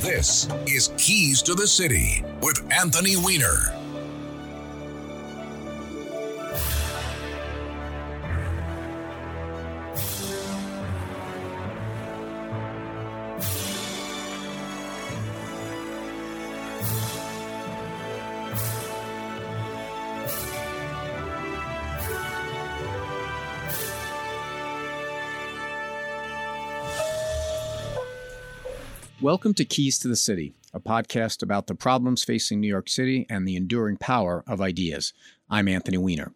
This is Keys to the City with Anthony Weiner. Welcome to Keys to the City, a podcast about the problems facing New York City and the enduring power of ideas. I'm Anthony Weiner.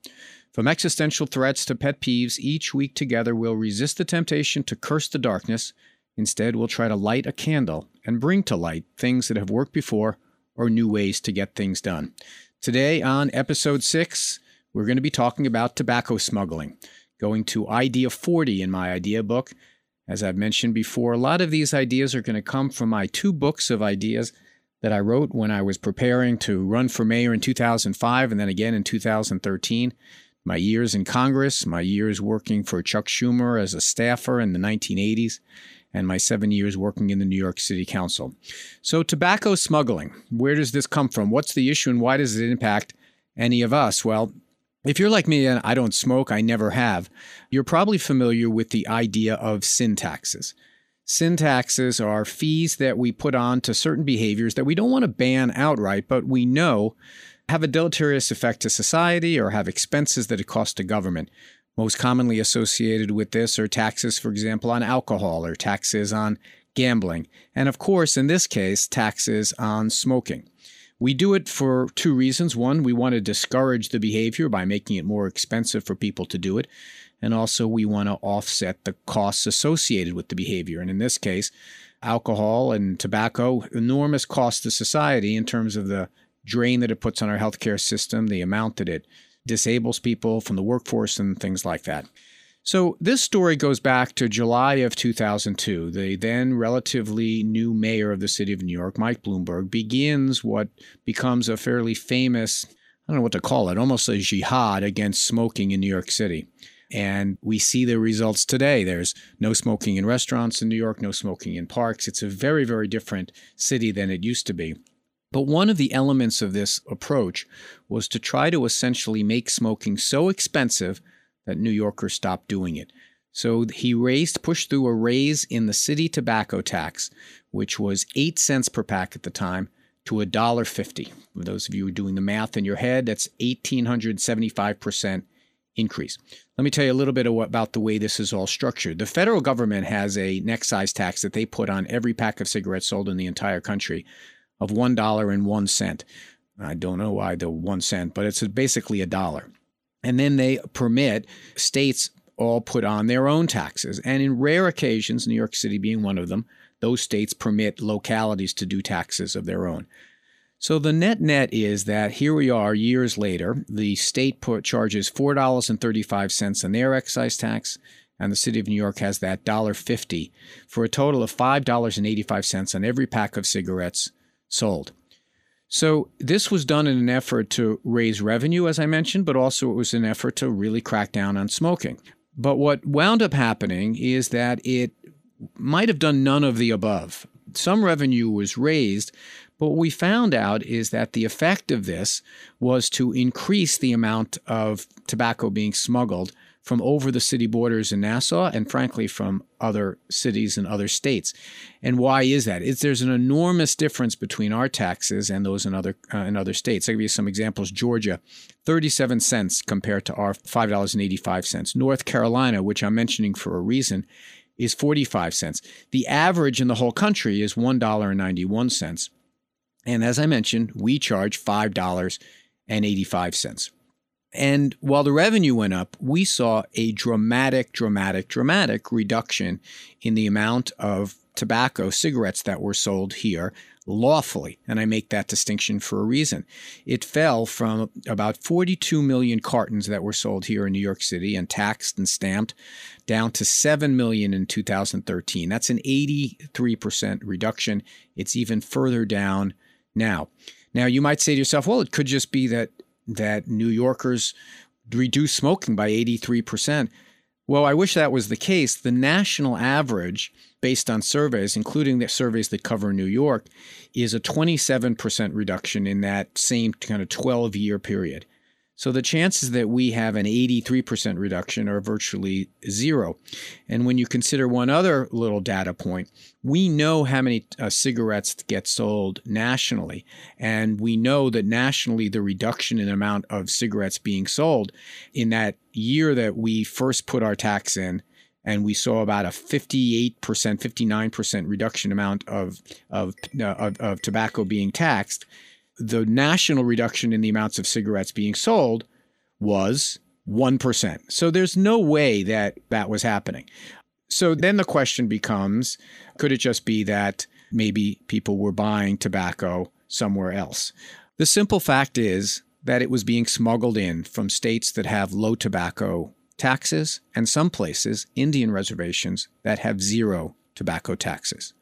From existential threats to pet peeves, each week together we'll resist the temptation to curse the darkness. Instead, we'll try to light a candle and bring to light things that have worked before or new ways to get things done. Today, on episode six, we're going to be talking about tobacco smuggling, going to Idea 40 in my idea book as I've mentioned before, a lot of these ideas are going to come from my two books of ideas that I wrote when I was preparing to run for mayor in 2005 and then again in 2013. My years in Congress, my years working for Chuck Schumer as a staffer in the 1980s, and my seven years working in the New York City Council. So, tobacco smuggling, where does this come from? What's the issue and why does it impact any of us? Well, if you're like me and I don't smoke, I never have, you're probably familiar with the idea of sin taxes. Sin taxes are fees that we put on to certain behaviors that we don't want to ban outright, but we know have a deleterious effect to society or have expenses that it costs to government. Most commonly associated with this are taxes, for example, on alcohol or taxes on gambling. And of course, in this case, taxes on smoking. We do it for two reasons. One, we want to discourage the behavior by making it more expensive for people to do it. And also, we want to offset the costs associated with the behavior. And in this case, alcohol and tobacco, enormous cost to society in terms of the drain that it puts on our healthcare system, the amount that it disables people from the workforce, and things like that. So, this story goes back to July of 2002. The then relatively new mayor of the city of New York, Mike Bloomberg, begins what becomes a fairly famous, I don't know what to call it, almost a jihad against smoking in New York City. And we see the results today. There's no smoking in restaurants in New York, no smoking in parks. It's a very, very different city than it used to be. But one of the elements of this approach was to try to essentially make smoking so expensive that New Yorkers stopped doing it. So he raised, pushed through a raise in the city tobacco tax, which was eight cents per pack at the time, to a dollar fifty. For those of you doing the math in your head, that's eighteen hundred seventy-five percent increase. Let me tell you a little bit about the way this is all structured. The federal government has a excise tax that they put on every pack of cigarettes sold in the entire country of one dollar and one cent. I don't know why the one cent, but it's basically a dollar. And then they permit states all put on their own taxes. And in rare occasions, New York City being one of them, those states permit localities to do taxes of their own. So the net net is that here we are years later, the state put charges $4.35 on their excise tax, and the city of New York has that $1.50 for a total of $5.85 on every pack of cigarettes sold. So this was done in an effort to raise revenue, as I mentioned, but also it was an effort to really crack down on smoking. But what wound up happening is that it might have done none of the above. Some revenue was raised, but what we found out is that the effect of this was to increase the amount of tobacco being smuggled from over the city borders in Nassau and frankly from other cities and other states. And why is that? It's, there's an enormous difference between our taxes and those in other uh, in other states. I'll give you some examples. Georgia, 37 cents compared to our $5.85. North Carolina, which I'm mentioning for a reason, is 45 cents. The average in the whole country is $1.91. And as I mentioned, we charge $5.85. And while the revenue went up, we saw a dramatic, dramatic, dramatic reduction in the amount of tobacco, cigarettes that were sold here lawfully. And I make that distinction for a reason. It fell from about 42 million cartons that were sold here in New York City and taxed and stamped down to 7 million in 2013. That's an 83% reduction. It's even further down now. Now you might say to yourself, well, it could just be that that New Yorkers reduced smoking by 83%. Well, I wish that was the case. The national average, based on surveys, including the surveys that cover New York, is a 27% reduction in that same kind of 12 year period. So the chances that we have an 83% reduction are virtually zero. And when you consider one other little data point, we know how many uh, cigarettes get sold nationally. And we know that nationally, the reduction in amount of cigarettes being sold in that year that we first put our tax in, and we saw about a 58%, 59% reduction amount of, of, uh, of, of tobacco being taxed the national reduction in the amounts of cigarettes being sold was 1%. So there's no way that that was happening. So then the question becomes could it just be that maybe people were buying tobacco somewhere else? The simple fact is that it was being smuggled in from states that have low tobacco taxes and some places, Indian reservations, that have zero tobacco taxes.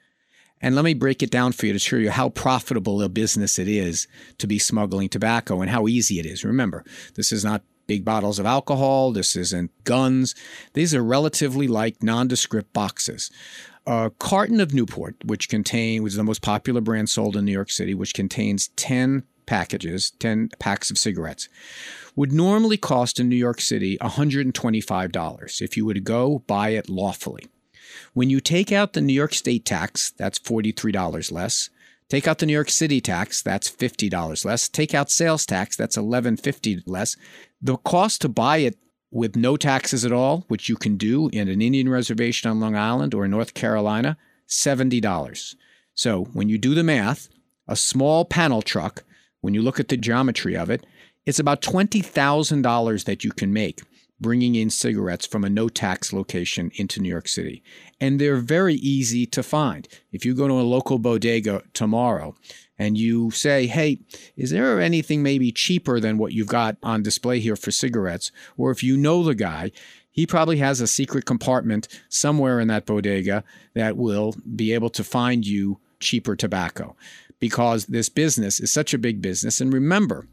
And let me break it down for you to show you how profitable a business it is to be smuggling tobacco and how easy it is. Remember, this is not big bottles of alcohol, this isn't guns. These are relatively like nondescript boxes. A carton of Newport, which contain which is the most popular brand sold in New York City, which contains 10 packages, 10 packs of cigarettes, would normally cost in New York City $125 if you were to go buy it lawfully. When you take out the New York state tax, that's $43 less. Take out the New York City tax, that's $50 less. Take out sales tax, that's $11.50 less. The cost to buy it with no taxes at all, which you can do in an Indian reservation on Long Island or North Carolina, $70. So when you do the math, a small panel truck, when you look at the geometry of it, it's about $20,000 that you can make bringing in cigarettes from a no tax location into New York City. And they're very easy to find. If you go to a local bodega tomorrow and you say, hey, is there anything maybe cheaper than what you've got on display here for cigarettes? Or if you know the guy, he probably has a secret compartment somewhere in that bodega that will be able to find you cheaper tobacco because this business is such a big business. And remember,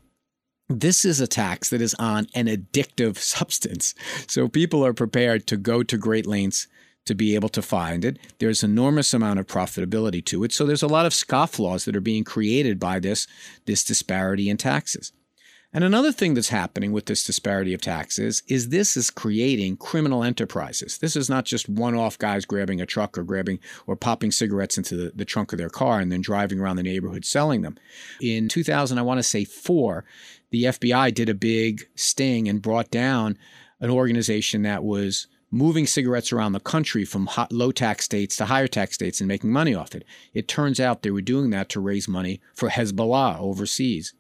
this is a tax that is on an addictive substance. So people are prepared to go to great lengths to be able to find it. There's enormous amount of profitability to it. So there's a lot of scofflaws that are being created by this, this disparity in taxes. And another thing that's happening with this disparity of taxes is this is creating criminal enterprises. This is not just one off guys grabbing a truck or grabbing or popping cigarettes into the, the trunk of their car and then driving around the neighborhood selling them. In 2000, I want to say four, the FBI did a big sting and brought down an organization that was moving cigarettes around the country from low tax states to higher tax states and making money off it. It turns out they were doing that to raise money for Hezbollah overseas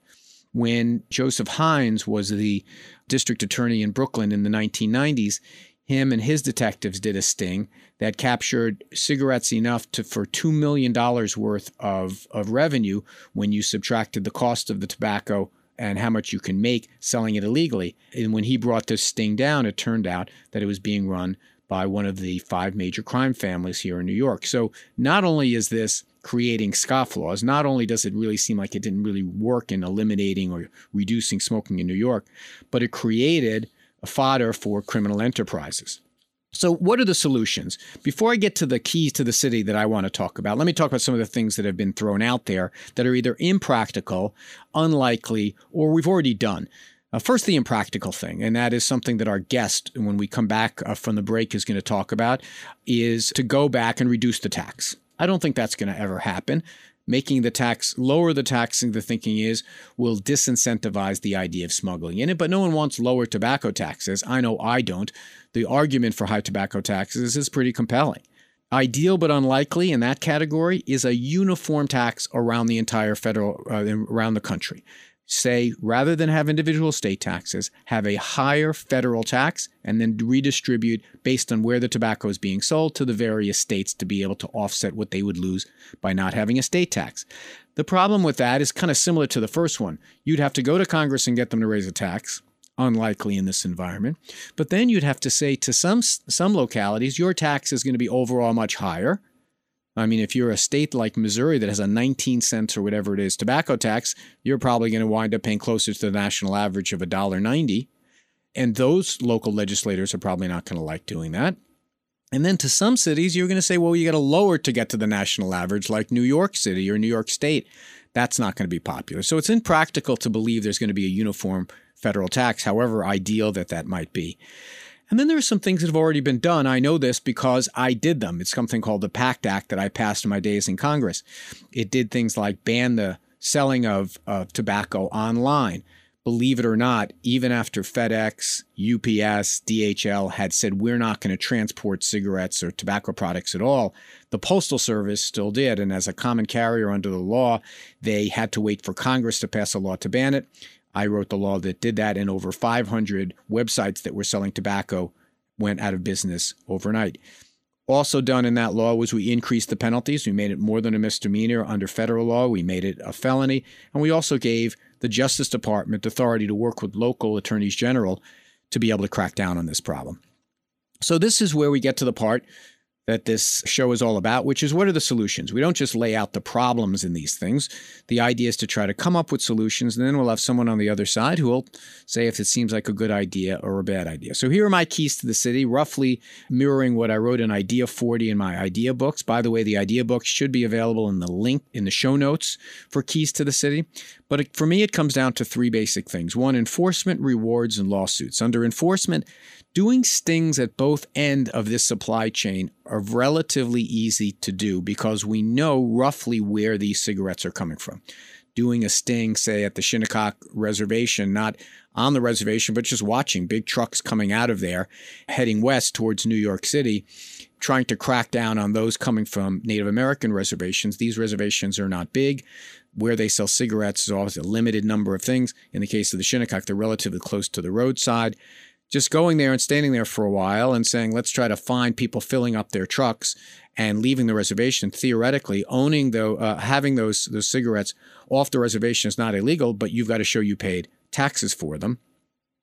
when Joseph Hynes was the district attorney in Brooklyn in the 1990s, him and his detectives did a sting that captured cigarettes enough to for $2 million worth of, of revenue when you subtracted the cost of the tobacco and how much you can make selling it illegally. And when he brought this sting down, it turned out that it was being run by one of the five major crime families here in New York. So not only is this creating scofflaws. Not only does it really seem like it didn't really work in eliminating or reducing smoking in New York, but it created a fodder for criminal enterprises. So, what are the solutions? Before I get to the keys to the city that I want to talk about, let me talk about some of the things that have been thrown out there that are either impractical, unlikely, or we've already done. Uh, first, the impractical thing, and that is something that our guest, when we come back uh, from the break, is going to talk about, is to go back and reduce the tax. I don't think that's going to ever happen. Making the tax lower the taxing, the thinking is, will disincentivize the idea of smuggling in it. But no one wants lower tobacco taxes. I know I don't. The argument for high tobacco taxes is pretty compelling. Ideal but unlikely in that category is a uniform tax around the entire federal, uh, around the country. Say rather than have individual state taxes, have a higher federal tax and then redistribute based on where the tobacco is being sold to the various states to be able to offset what they would lose by not having a state tax. The problem with that is kind of similar to the first one. You'd have to go to Congress and get them to raise a tax. Unlikely in this environment. But then you'd have to say to some some localities, your tax is going to be overall much higher I mean, if you're a state like Missouri that has a 19 cents or whatever it is tobacco tax, you're probably going to wind up paying closer to the national average of $1.90. And those local legislators are probably not going to like doing that. And then to some cities, you're going to say, well, you got to lower to get to the national average, like New York City or New York State. That's not going to be popular. So it's impractical to believe there's going to be a uniform federal tax, however ideal that that might be. And then there are some things that have already been done. I know this because I did them. It's something called the PACT Act that I passed in my days in Congress. It did things like ban the selling of, of tobacco online. Believe it or not, even after FedEx, UPS, DHL had said we're not going to transport cigarettes or tobacco products at all, the Postal Service still did. And as a common carrier under the law, they had to wait for Congress to pass a law to ban it. I wrote the law that did that, and over 500 websites that were selling tobacco went out of business overnight. Also done in that law was we increased the penalties. We made it more than a misdemeanor under federal law. We made it a felony. And we also gave the Justice Department authority to work with local attorneys general to be able to crack down on this problem. So, this is where we get to the part that this show is all about, which is what are the solutions? We don't just lay out the problems in these things. The idea is to try to come up with solutions, and then we'll have someone on the other side who will say if it seems like a good idea or a bad idea. So here are my keys to the city, roughly mirroring what I wrote in Idea 40 in my idea books. By the way, the idea books should be available in the link in the show notes for keys to the city. But for me, it comes down to three basic things one, enforcement, rewards, and lawsuits. Under enforcement, Doing stings at both end of this supply chain are relatively easy to do because we know roughly where these cigarettes are coming from. Doing a sting, say at the Shinnecock Reservation, not on the reservation, but just watching big trucks coming out of there, heading west towards New York City, trying to crack down on those coming from Native American reservations. These reservations are not big. Where they sell cigarettes is always a limited number of things. In the case of the Shinnecock, they're relatively close to the roadside just going there and standing there for a while and saying, let's try to find people filling up their trucks and leaving the reservation. Theoretically, owning the uh, having those those cigarettes off the reservation is not illegal, but you've got to show you paid taxes for them.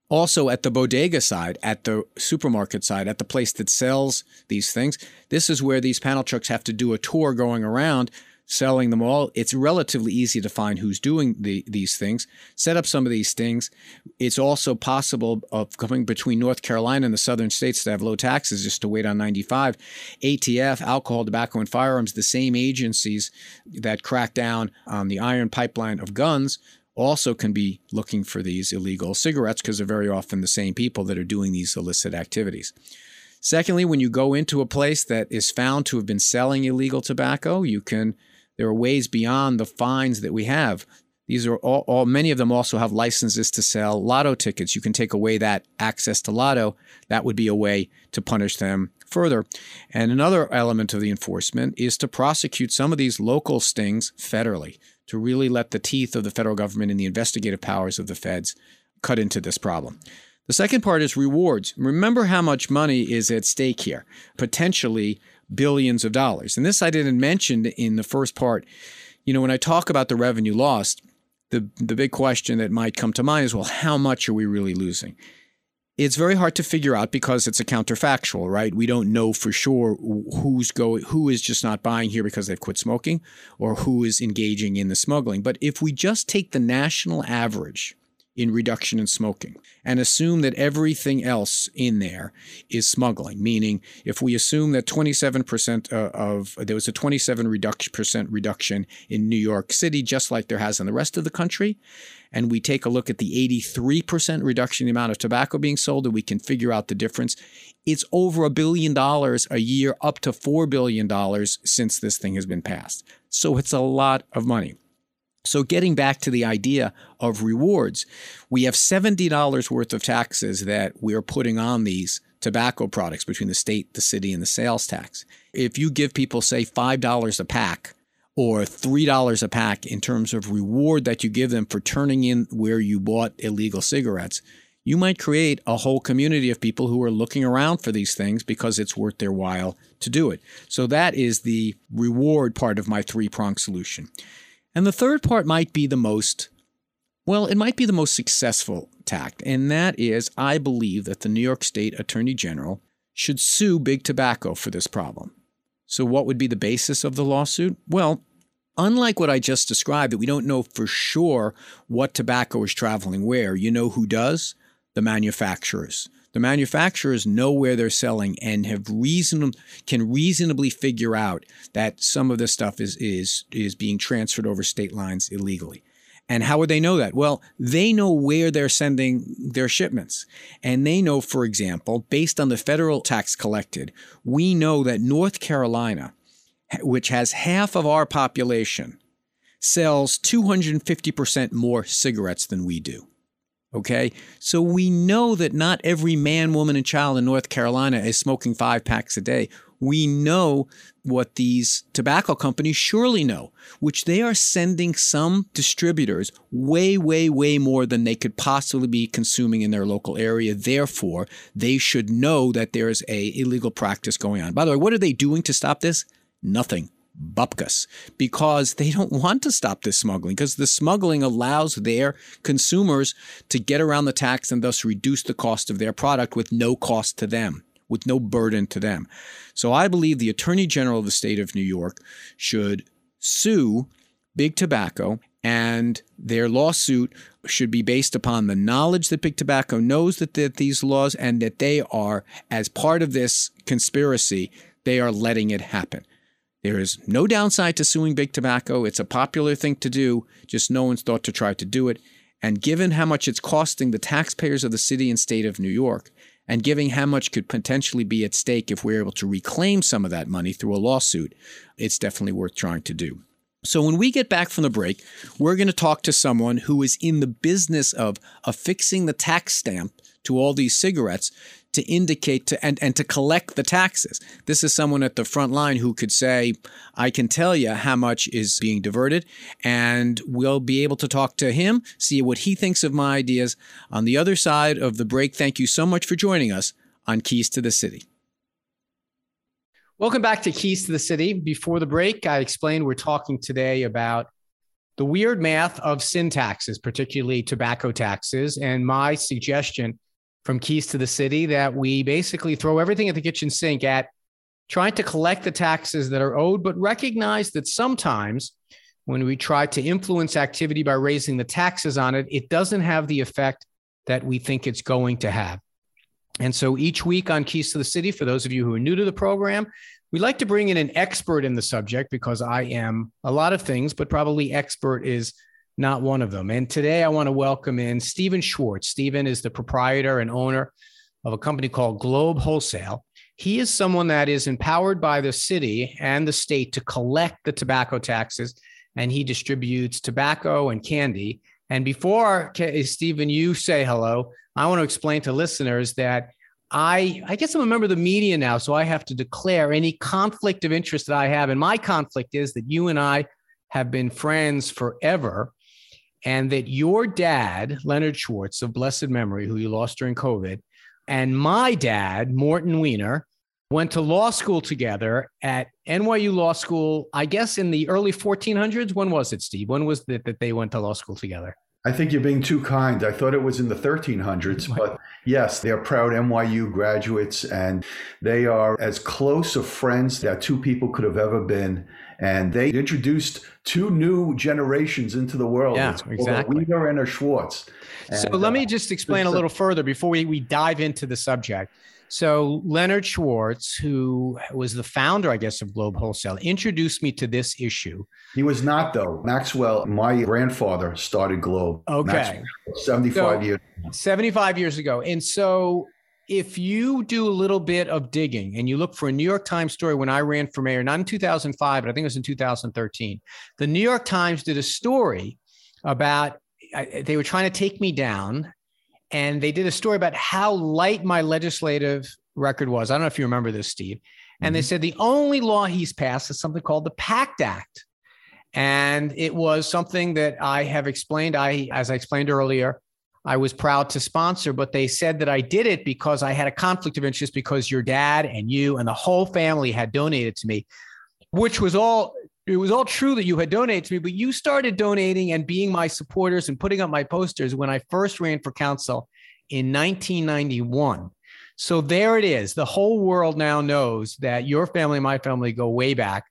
Also, at the bodega side, at the supermarket side, at the place that sells these things, this is where these panel trucks have to do a tour going around selling them all. It's relatively easy to find who's doing the, these things. Set up some of these things. It's also possible of coming between North Carolina and the southern states that have low taxes just to wait on 95. ATF, alcohol, tobacco, and firearms, the same agencies that crack down on the iron pipeline of guns also can be looking for these illegal cigarettes because they're very often the same people that are doing these illicit activities. Secondly, when you go into a place that is found to have been selling illegal tobacco, you can there are ways beyond the fines that we have. These are all, all, many of them also have licenses to sell lotto tickets. You can take away that access to lotto. That would be a way to punish them further. And another element of the enforcement is to prosecute some of these local stings federally, to really let the teeth of the federal government and the investigative powers of the feds cut into this problem. The second part is rewards. Remember how much money is at stake here. Potentially billions of dollars. And this I didn't mention in the first part. You know, when I talk about the revenue lost, the, the big question that might come to mind is well, how much are we really losing? It's very hard to figure out because it's a counterfactual, right? We don't know for sure who's going, who is just not buying here because they've quit smoking, or who is engaging in the smuggling. But if we just take the national average in reduction in smoking and assume that everything else in there is smuggling meaning if we assume that 27% uh, of there was a 27 reduction percent reduction in New York City just like there has in the rest of the country and we take a look at the 83% reduction in the amount of tobacco being sold and we can figure out the difference it's over a billion dollars a year up to 4 billion dollars since this thing has been passed. So it's a lot of money so, getting back to the idea of rewards, we have $70 worth of taxes that we're putting on these tobacco products between the state, the city, and the sales tax. If you give people, say, $5 a pack or $3 a pack in terms of reward that you give them for turning in where you bought illegal cigarettes, you might create a whole community of people who are looking around for these things because it's worth their while to do it. So that is the reward part of my three prong solution. And the third part might be the most, well, it might be the most successful tact. And that is, I believe that the New York State Attorney General should sue Big Tobacco for this problem. So, what would be the basis of the lawsuit? Well, unlike what I just described, that we don't know for sure what tobacco is traveling where, you know who does? The manufacturers. The manufacturers know where they're selling and have reason can reasonably figure out that some of this stuff is is is being transferred over state lines illegally. And how would they know that? Well, they know where they're sending their shipments. And they know, for example, based on the federal tax collected, we know that North Carolina, which has half of our population, sells 250% more cigarettes than we do. Okay. So we know that not every man, woman, and child in North Carolina is smoking five packs a day. We know what these tobacco companies surely know, which they are sending some distributors way, way, way more than they could possibly be consuming in their local area. Therefore, they should know that there is a illegal practice going on. By the way, what are they doing to stop this? Nothing bupkis because they don't want to stop this smuggling because the smuggling allows their consumers to get around the tax and thus reduce the cost of their product with no cost to them with no burden to them. So I believe the Attorney General of the state of New York should sue Big Tobacco and their lawsuit should be based upon the knowledge that Big Tobacco knows that, that these laws and that they are, as part of this conspiracy, they are letting it happen. There is no downside to suing big tobacco. It's a popular thing to do, just no one's thought to try to do it. And given how much it's costing the taxpayers of the city and state of New York, and given how much could potentially be at stake if we're able to reclaim some of that money through a lawsuit, it's definitely worth trying to do. So, when we get back from the break, we're going to talk to someone who is in the business of affixing the tax stamp to all these cigarettes to indicate to and, and to collect the taxes. This is someone at the front line who could say, I can tell you how much is being diverted, and we'll be able to talk to him, see what he thinks of my ideas. On the other side of the break, thank you so much for joining us on Keys to the City. Welcome back to Keys to the City. Before the break, I explained we're talking today about the weird math of sin taxes, particularly tobacco taxes. And my suggestion from Keys to the City that we basically throw everything at the kitchen sink at trying to collect the taxes that are owed, but recognize that sometimes when we try to influence activity by raising the taxes on it, it doesn't have the effect that we think it's going to have. And so each week on Keys to the City, for those of you who are new to the program, we like to bring in an expert in the subject because I am a lot of things, but probably expert is not one of them. And today I want to welcome in Stephen Schwartz. Stephen is the proprietor and owner of a company called Globe Wholesale. He is someone that is empowered by the city and the state to collect the tobacco taxes, and he distributes tobacco and candy. And before Stephen, you say hello, I want to explain to listeners that I, I guess I'm a member of the media now, so I have to declare any conflict of interest that I have. And my conflict is that you and I have been friends forever and that your dad, Leonard Schwartz of blessed memory, who you lost during COVID, and my dad, Morton Weiner, went to law school together at NYU Law School, I guess in the early 1400s. When was it, Steve? When was it that they went to law school together? I think you're being too kind. I thought it was in the 1300s, but yes, they're proud NYU graduates and they are as close of friends that two people could have ever been. And they introduced two new generations into the world. Yeah, it's exactly. Weiner and a Schwartz. And, so let uh, me just explain a little further before we, we dive into the subject. So Leonard Schwartz, who was the founder, I guess, of Globe Wholesale, introduced me to this issue. He was not, though. Maxwell, my grandfather, started Globe. Okay. Maxwell, 75 so, years. 75 years ago. And so if you do a little bit of digging and you look for a New York Times story when I ran for mayor, not in 2005, but I think it was in 2013, the New York Times did a story about they were trying to take me down and they did a story about how light my legislative record was. I don't know if you remember this, Steve. And mm-hmm. they said the only law he's passed is something called the PACT Act. And it was something that I have explained. I, as I explained earlier, I was proud to sponsor, but they said that I did it because I had a conflict of interest because your dad and you and the whole family had donated to me, which was all it was all true that you had donated to me, but you started donating and being my supporters and putting up my posters when I first ran for council in 1991. So there it is. The whole world now knows that your family and my family go way back.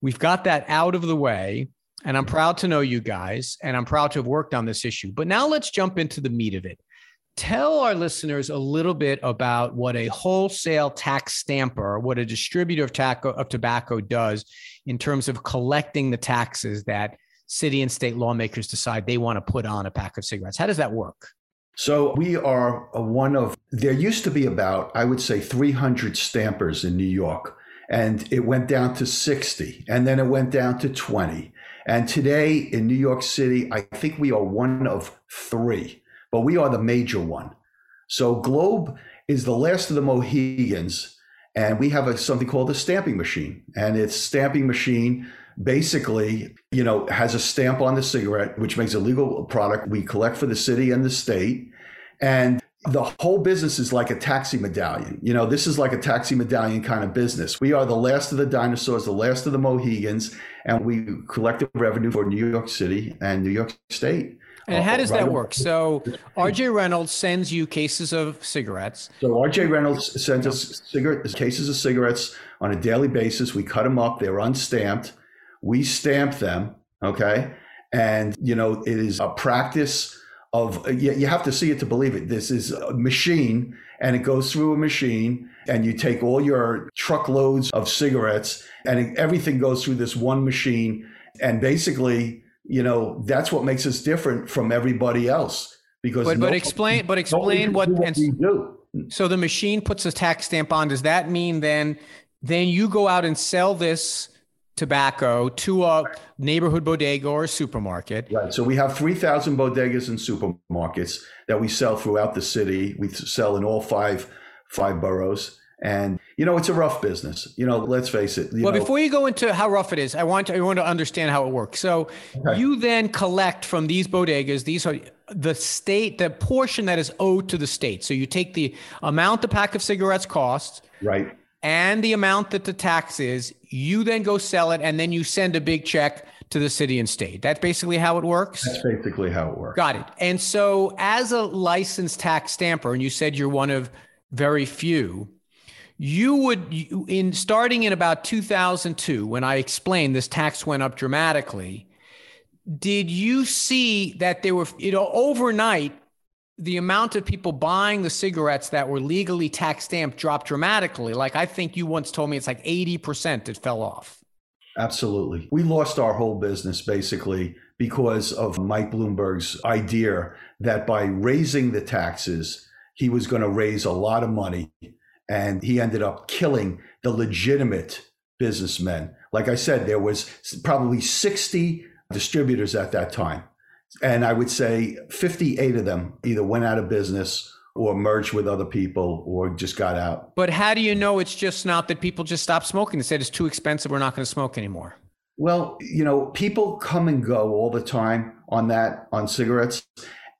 We've got that out of the way. And I'm proud to know you guys, and I'm proud to have worked on this issue. But now let's jump into the meat of it. Tell our listeners a little bit about what a wholesale tax stamper, what a distributor of, taco, of tobacco does in terms of collecting the taxes that city and state lawmakers decide they want to put on a pack of cigarettes. How does that work? So we are one of, there used to be about, I would say, 300 stampers in New York, and it went down to 60, and then it went down to 20. And today in New York City, I think we are one of three, but we are the major one. So Globe is the last of the Mohegans, and we have a, something called a stamping machine. And it's stamping machine basically, you know, has a stamp on the cigarette, which makes a legal product. We collect for the city and the state. And the whole business is like a taxi medallion. You know, this is like a taxi medallion kind of business. We are the last of the dinosaurs, the last of the Mohegans, and we collect the revenue for New York City and New York State. And how does that work? So RJ Reynolds sends you cases of cigarettes. So RJ Reynolds sends us cigarette cases of cigarettes on a daily basis. We cut them up. They're unstamped. We stamp them. Okay. And, you know, it is a practice of, you, you have to see it to believe it. This is a machine and it goes through a machine and you take all your truckloads of cigarettes and everything goes through this one machine. And basically, you know that's what makes us different from everybody else because but, but explain but explain what, what we do so the machine puts a tax stamp on does that mean then then you go out and sell this tobacco to a neighborhood bodega or a supermarket right so we have 3000 bodegas and supermarkets that we sell throughout the city we sell in all five five boroughs and you know, it's a rough business. You know, let's face it. well, know. before you go into how rough it is, I want to, I want to understand how it works. So okay. you then collect from these bodegas. These are the state, the portion that is owed to the state. So you take the amount the pack of cigarettes costs, right, and the amount that the tax is. You then go sell it, and then you send a big check to the city and state. That's basically how it works. That's basically how it works. Got it. And so, as a licensed tax stamper, and you said you're one of very few you would in starting in about 2002 when i explained this tax went up dramatically did you see that there were you know overnight the amount of people buying the cigarettes that were legally tax stamped dropped dramatically like i think you once told me it's like 80% it fell off absolutely we lost our whole business basically because of mike bloomberg's idea that by raising the taxes he was going to raise a lot of money and he ended up killing the legitimate businessmen. Like I said, there was probably 60 distributors at that time. And I would say 58 of them either went out of business or merged with other people or just got out. But how do you know it's just not that people just stopped smoking and said it's too expensive, we're not going to smoke anymore? Well, you know, people come and go all the time on that, on cigarettes.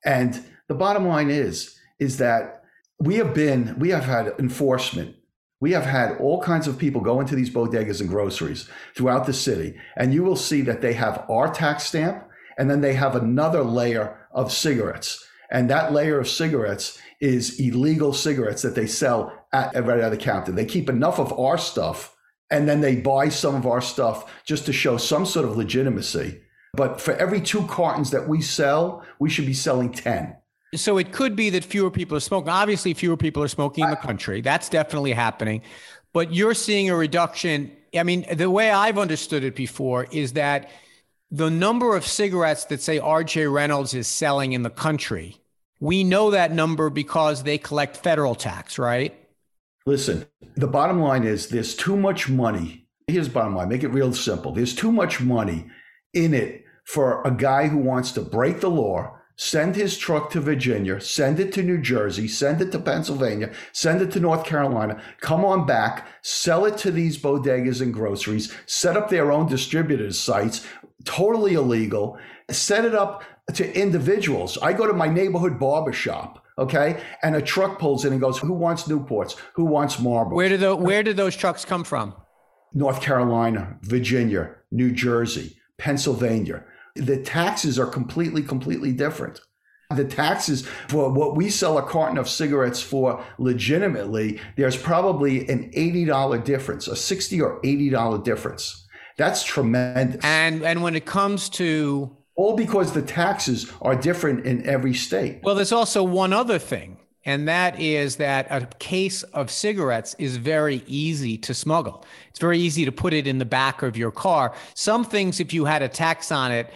And the bottom line is, is that we have been, we have had enforcement. We have had all kinds of people go into these bodegas and groceries throughout the city, and you will see that they have our tax stamp, and then they have another layer of cigarettes. And that layer of cigarettes is illegal cigarettes that they sell at right at the counter. They keep enough of our stuff, and then they buy some of our stuff just to show some sort of legitimacy. But for every two cartons that we sell, we should be selling 10. So it could be that fewer people are smoking. Obviously, fewer people are smoking in the country. That's definitely happening. But you're seeing a reduction. I mean, the way I've understood it before is that the number of cigarettes that say RJ Reynolds is selling in the country, we know that number because they collect federal tax, right? Listen, the bottom line is there's too much money. Here's the bottom line make it real simple. There's too much money in it for a guy who wants to break the law send his truck to Virginia, send it to New Jersey, send it to Pennsylvania, send it to North Carolina, come on back, sell it to these bodegas and groceries, set up their own distributors sites, totally illegal. Set it up to individuals. I go to my neighborhood barber shop, okay, and a truck pulls in and goes, "Who wants Newports? Who wants Marlboro?" Where do the where do those trucks come from? North Carolina, Virginia, New Jersey, Pennsylvania. The taxes are completely, completely different. The taxes for what we sell a carton of cigarettes for legitimately, there's probably an $80 difference, a 60 or $80 difference. That's tremendous. And and when it comes to all because the taxes are different in every state. Well, there's also one other thing, and that is that a case of cigarettes is very easy to smuggle. It's very easy to put it in the back of your car. Some things, if you had a tax on it,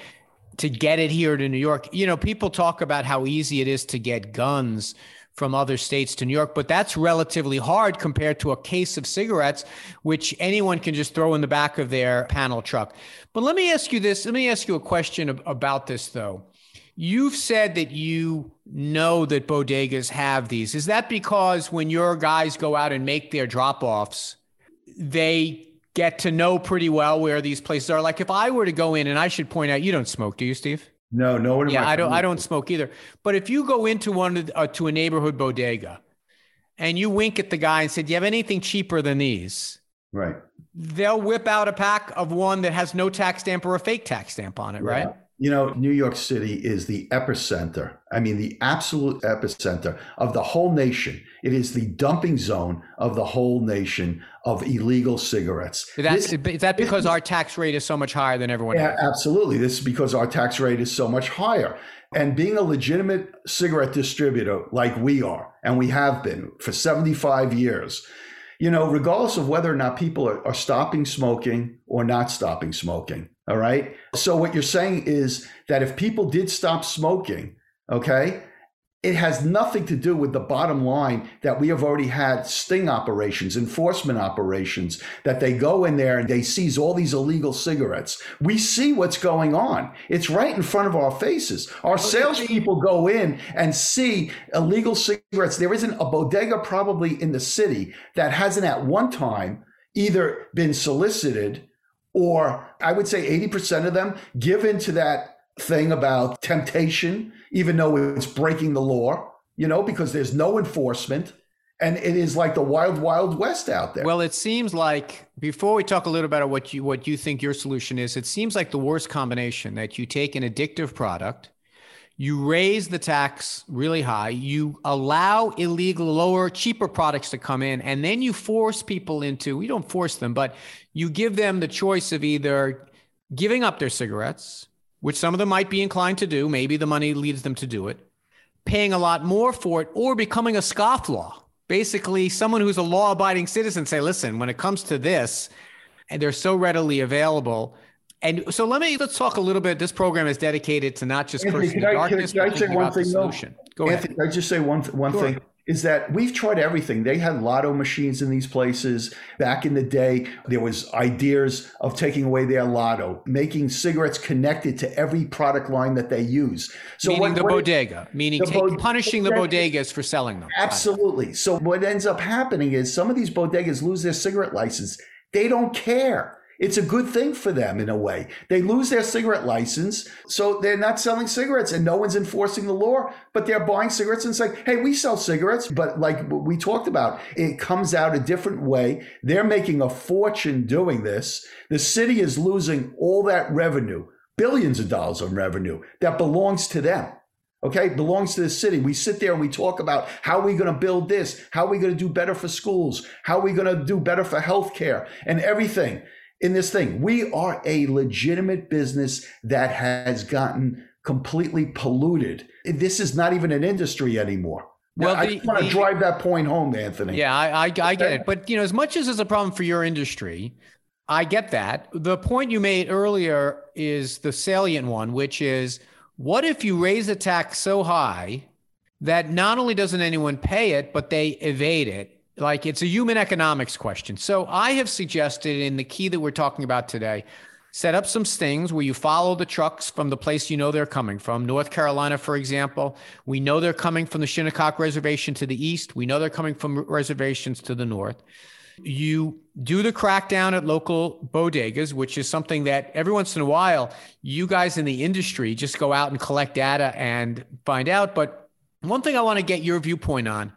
to get it here to New York, you know, people talk about how easy it is to get guns from other states to New York, but that's relatively hard compared to a case of cigarettes, which anyone can just throw in the back of their panel truck. But let me ask you this. Let me ask you a question about this, though. You've said that you know that bodegas have these. Is that because when your guys go out and make their drop offs, they get to know pretty well where these places are? Like if I were to go in, and I should point out, you don't smoke, do you, Steve? No, no one. Yeah, I don't. I don't smoke either. But if you go into one uh, to a neighborhood bodega, and you wink at the guy and said, "Do you have anything cheaper than these?" Right. They'll whip out a pack of one that has no tax stamp or a fake tax stamp on it, yeah. right? You know, New York City is the epicenter. I mean, the absolute epicenter of the whole nation. It is the dumping zone of the whole nation of illegal cigarettes. That's, this, is that because this, our tax rate is so much higher than everyone yeah, else? Absolutely. This is because our tax rate is so much higher. And being a legitimate cigarette distributor like we are, and we have been for 75 years, you know, regardless of whether or not people are, are stopping smoking or not stopping smoking, all right. So what you're saying is that if people did stop smoking, okay, it has nothing to do with the bottom line that we have already had sting operations, enforcement operations, that they go in there and they seize all these illegal cigarettes. We see what's going on. It's right in front of our faces. Our salespeople go in and see illegal cigarettes. There isn't a bodega probably in the city that hasn't at one time either been solicited or I would say 80% of them give into that thing about temptation, even though it's breaking the law, you know, because there's no enforcement. And it is like the wild, wild west out there. Well, it seems like before we talk a little bit about what you what you think your solution is, it seems like the worst combination that you take an addictive product, you raise the tax really high, you allow illegal, lower, cheaper products to come in, and then you force people into, we don't force them, but you give them the choice of either giving up their cigarettes, which some of them might be inclined to do, maybe the money leads them to do it, paying a lot more for it, or becoming a scofflaw. Basically, someone who's a law abiding citizen say, listen, when it comes to this, and they're so readily available, and so let me let's talk a little bit. This program is dedicated to not just Anthony, cursing the darkness, can, can I say one thing? Solution. Go Anthony, ahead. I just say one one sure. thing is that we've tried everything. They had lotto machines in these places. Back in the day, there was ideas of taking away their lotto, making cigarettes connected to every product line that they use. So meaning what, the what bodega, meaning the take, punishing the bodegas for selling them. Absolutely. So what ends up happening is some of these bodegas lose their cigarette license. They don't care. It's a good thing for them in a way. They lose their cigarette license, so they're not selling cigarettes and no one's enforcing the law, but they're buying cigarettes and saying, hey, we sell cigarettes. But like we talked about, it comes out a different way. They're making a fortune doing this. The city is losing all that revenue, billions of dollars of revenue that belongs to them okay belongs to the city we sit there and we talk about how are we going to build this how are we going to do better for schools how are we going to do better for healthcare and everything in this thing. We are a legitimate business that has gotten completely polluted. This is not even an industry anymore. Well, the, I just want to the, drive that point home, Anthony. Yeah, I, I, I get it. But you know, as much as it's a problem for your industry, I get that. The point you made earlier is the salient one, which is what if you raise the tax so high that not only doesn't anyone pay it, but they evade it? Like it's a human economics question. So I have suggested in the key that we're talking about today, set up some stings where you follow the trucks from the place you know they're coming from. North Carolina, for example, we know they're coming from the Shinnecock Reservation to the east. We know they're coming from reservations to the north. You do the crackdown at local bodegas, which is something that every once in a while, you guys in the industry just go out and collect data and find out. But one thing I want to get your viewpoint on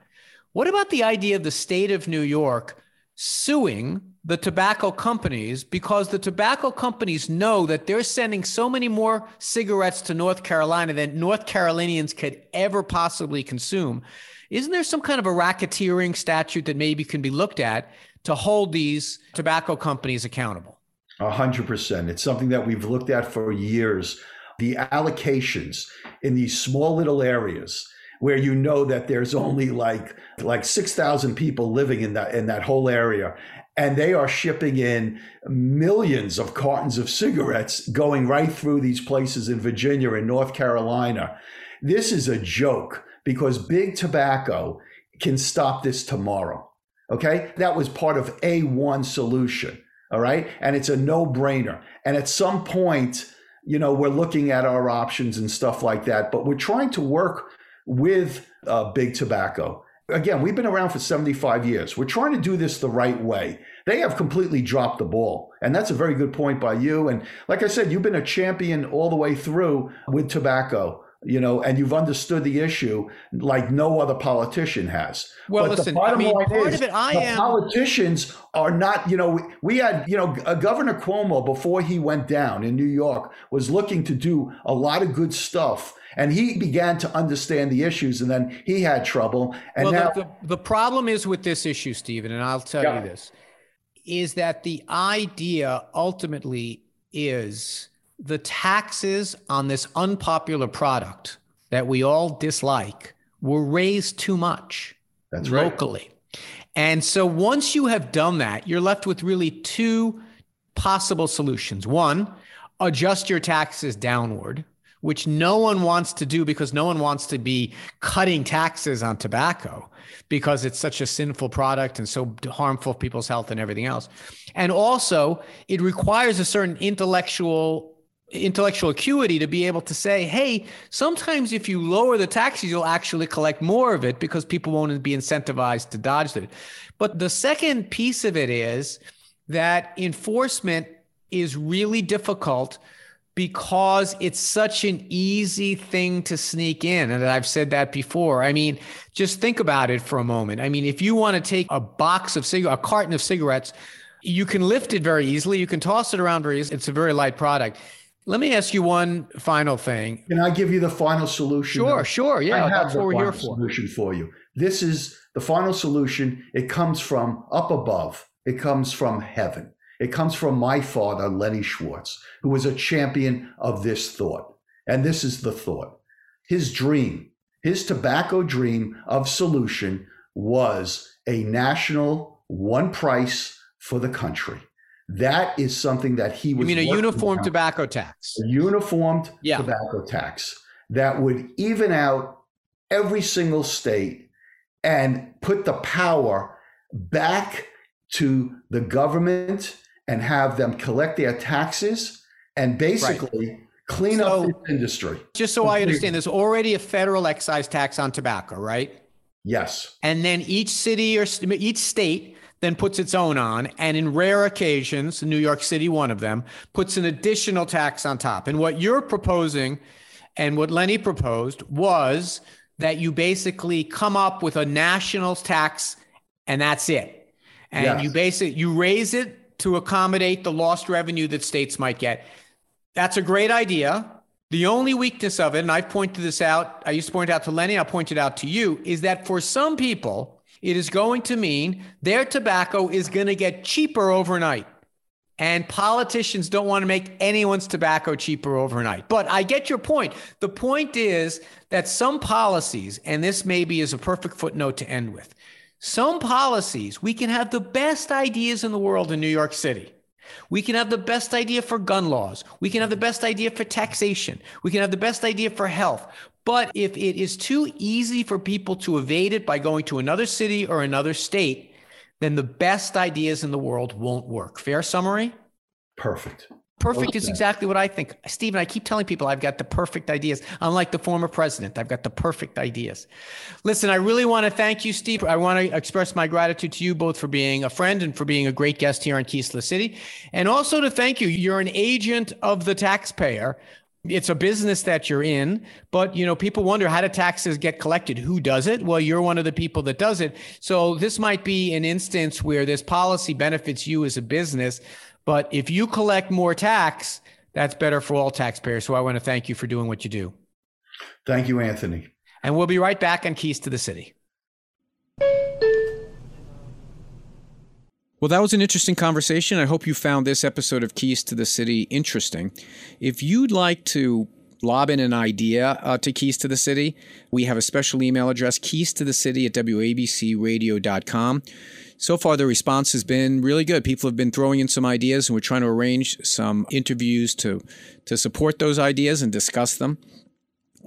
what about the idea of the state of New York suing the tobacco companies because the tobacco companies know that they're sending so many more cigarettes to North Carolina than North Carolinians could ever possibly consume. Isn't there some kind of a racketeering statute that maybe can be looked at to hold these tobacco companies accountable? A hundred percent. It's something that we've looked at for years. The allocations in these small little areas where you know that there's only like like 6,000 people living in that in that whole area and they are shipping in millions of cartons of cigarettes going right through these places in Virginia and North Carolina. This is a joke because big tobacco can stop this tomorrow. Okay? That was part of A1 solution. All right? And it's a no-brainer. And at some point, you know, we're looking at our options and stuff like that, but we're trying to work with uh, big tobacco again, we've been around for 75 years. We're trying to do this the right way. They have completely dropped the ball. And that's a very good point by you. And like I said, you've been a champion all the way through with tobacco. You know, and you've understood the issue like no other politician has. Well, but listen, I mean, part is, of it, I the am. Politicians are not, you know, we, we had, you know, a Governor Cuomo before he went down in New York was looking to do a lot of good stuff and he began to understand the issues and then he had trouble and well, now the, the, the, problem is with this issue stephen and i'll tell yeah. you this is that the idea ultimately is the taxes on this unpopular product that we all dislike were raised too much That's locally right. and so once you have done that you're left with really two possible solutions one adjust your taxes downward which no one wants to do because no one wants to be cutting taxes on tobacco because it's such a sinful product and so harmful for people's health and everything else. And also, it requires a certain intellectual intellectual acuity to be able to say, hey, sometimes if you lower the taxes, you'll actually collect more of it because people won't be incentivized to dodge it. But the second piece of it is that enforcement is really difficult because it's such an easy thing to sneak in. And I've said that before. I mean, just think about it for a moment. I mean, if you want to take a box of cigarettes, a carton of cigarettes, you can lift it very easily. You can toss it around very easily. It's a very light product. Let me ask you one final thing. Can I give you the final solution? Sure, sure. Yeah, I that's what we're here for. Solution for you. This is the final solution. It comes from up above. It comes from heaven. It comes from my father, Lenny Schwartz, who was a champion of this thought. And this is the thought. His dream, his tobacco dream of solution was a national one price for the country. That is something that he was. You mean a uniform tobacco tax? A uniformed yeah. tobacco tax that would even out every single state and put the power back to the government and have them collect their taxes and basically right. clean so, up the industry. Just so I understand, there's already a federal excise tax on tobacco, right? Yes. And then each city or each state then puts its own on. And in rare occasions, New York City, one of them, puts an additional tax on top. And what you're proposing and what Lenny proposed was that you basically come up with a national tax and that's it. And yes. you basically you raise it to accommodate the lost revenue that states might get. That's a great idea. The only weakness of it, and I've pointed this out, I used to point out to Lenny, I'll point it out to you, is that for some people, it is going to mean their tobacco is going to get cheaper overnight. And politicians don't want to make anyone's tobacco cheaper overnight. But I get your point. The point is that some policies, and this maybe is a perfect footnote to end with, some policies, we can have the best ideas in the world in New York City. We can have the best idea for gun laws. We can have the best idea for taxation. We can have the best idea for health. But if it is too easy for people to evade it by going to another city or another state, then the best ideas in the world won't work. Fair summary? Perfect. Perfect is exactly what I think. Stephen, I keep telling people I've got the perfect ideas. Unlike the former president, I've got the perfect ideas. Listen, I really want to thank you, Steve. I want to express my gratitude to you both for being a friend and for being a great guest here on Keys City. And also to thank you. You're an agent of the taxpayer. It's a business that you're in, but you know, people wonder how do taxes get collected? Who does it? Well, you're one of the people that does it. So this might be an instance where this policy benefits you as a business but if you collect more tax, that's better for all taxpayers. So I want to thank you for doing what you do. Thank you, Anthony. And we'll be right back on Keys to the City. Well, that was an interesting conversation. I hope you found this episode of Keys to the City interesting. If you'd like to lob in an idea uh, to Keys to the City, we have a special email address, keys to the city at wabcradio.com. So far, the response has been really good. People have been throwing in some ideas, and we're trying to arrange some interviews to, to support those ideas and discuss them.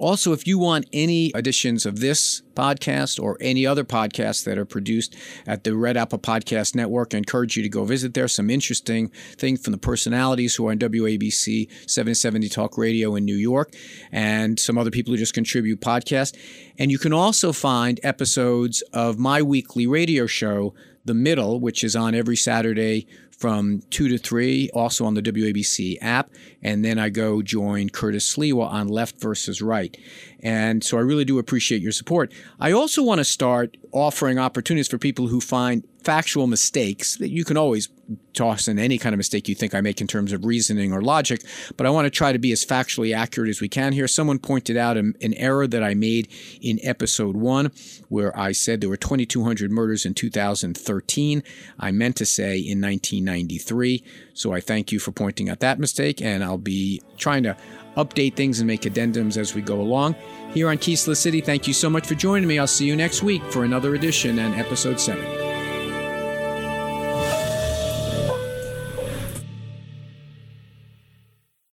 Also, if you want any editions of this podcast or any other podcasts that are produced at the Red Apple Podcast Network, I encourage you to go visit there. Some interesting things from the personalities who are on WABC 770 Talk Radio in New York and some other people who just contribute podcasts. And you can also find episodes of my weekly radio show, The Middle, which is on every Saturday from 2 to 3, also on the WABC app. And then I go join Curtis Sliwa on Left versus Right. And so I really do appreciate your support. I also want to start offering opportunities for people who find factual mistakes that you can always toss in any kind of mistake you think I make in terms of reasoning or logic, but I want to try to be as factually accurate as we can here. Someone pointed out an, an error that I made in episode one, where I said there were 2,200 murders in 2013. I meant to say in 1993. So I thank you for pointing out that mistake, and I'll be trying to update things and make addendums as we go along. Here on the City, thank you so much for joining me. I'll see you next week for another edition and episode 7.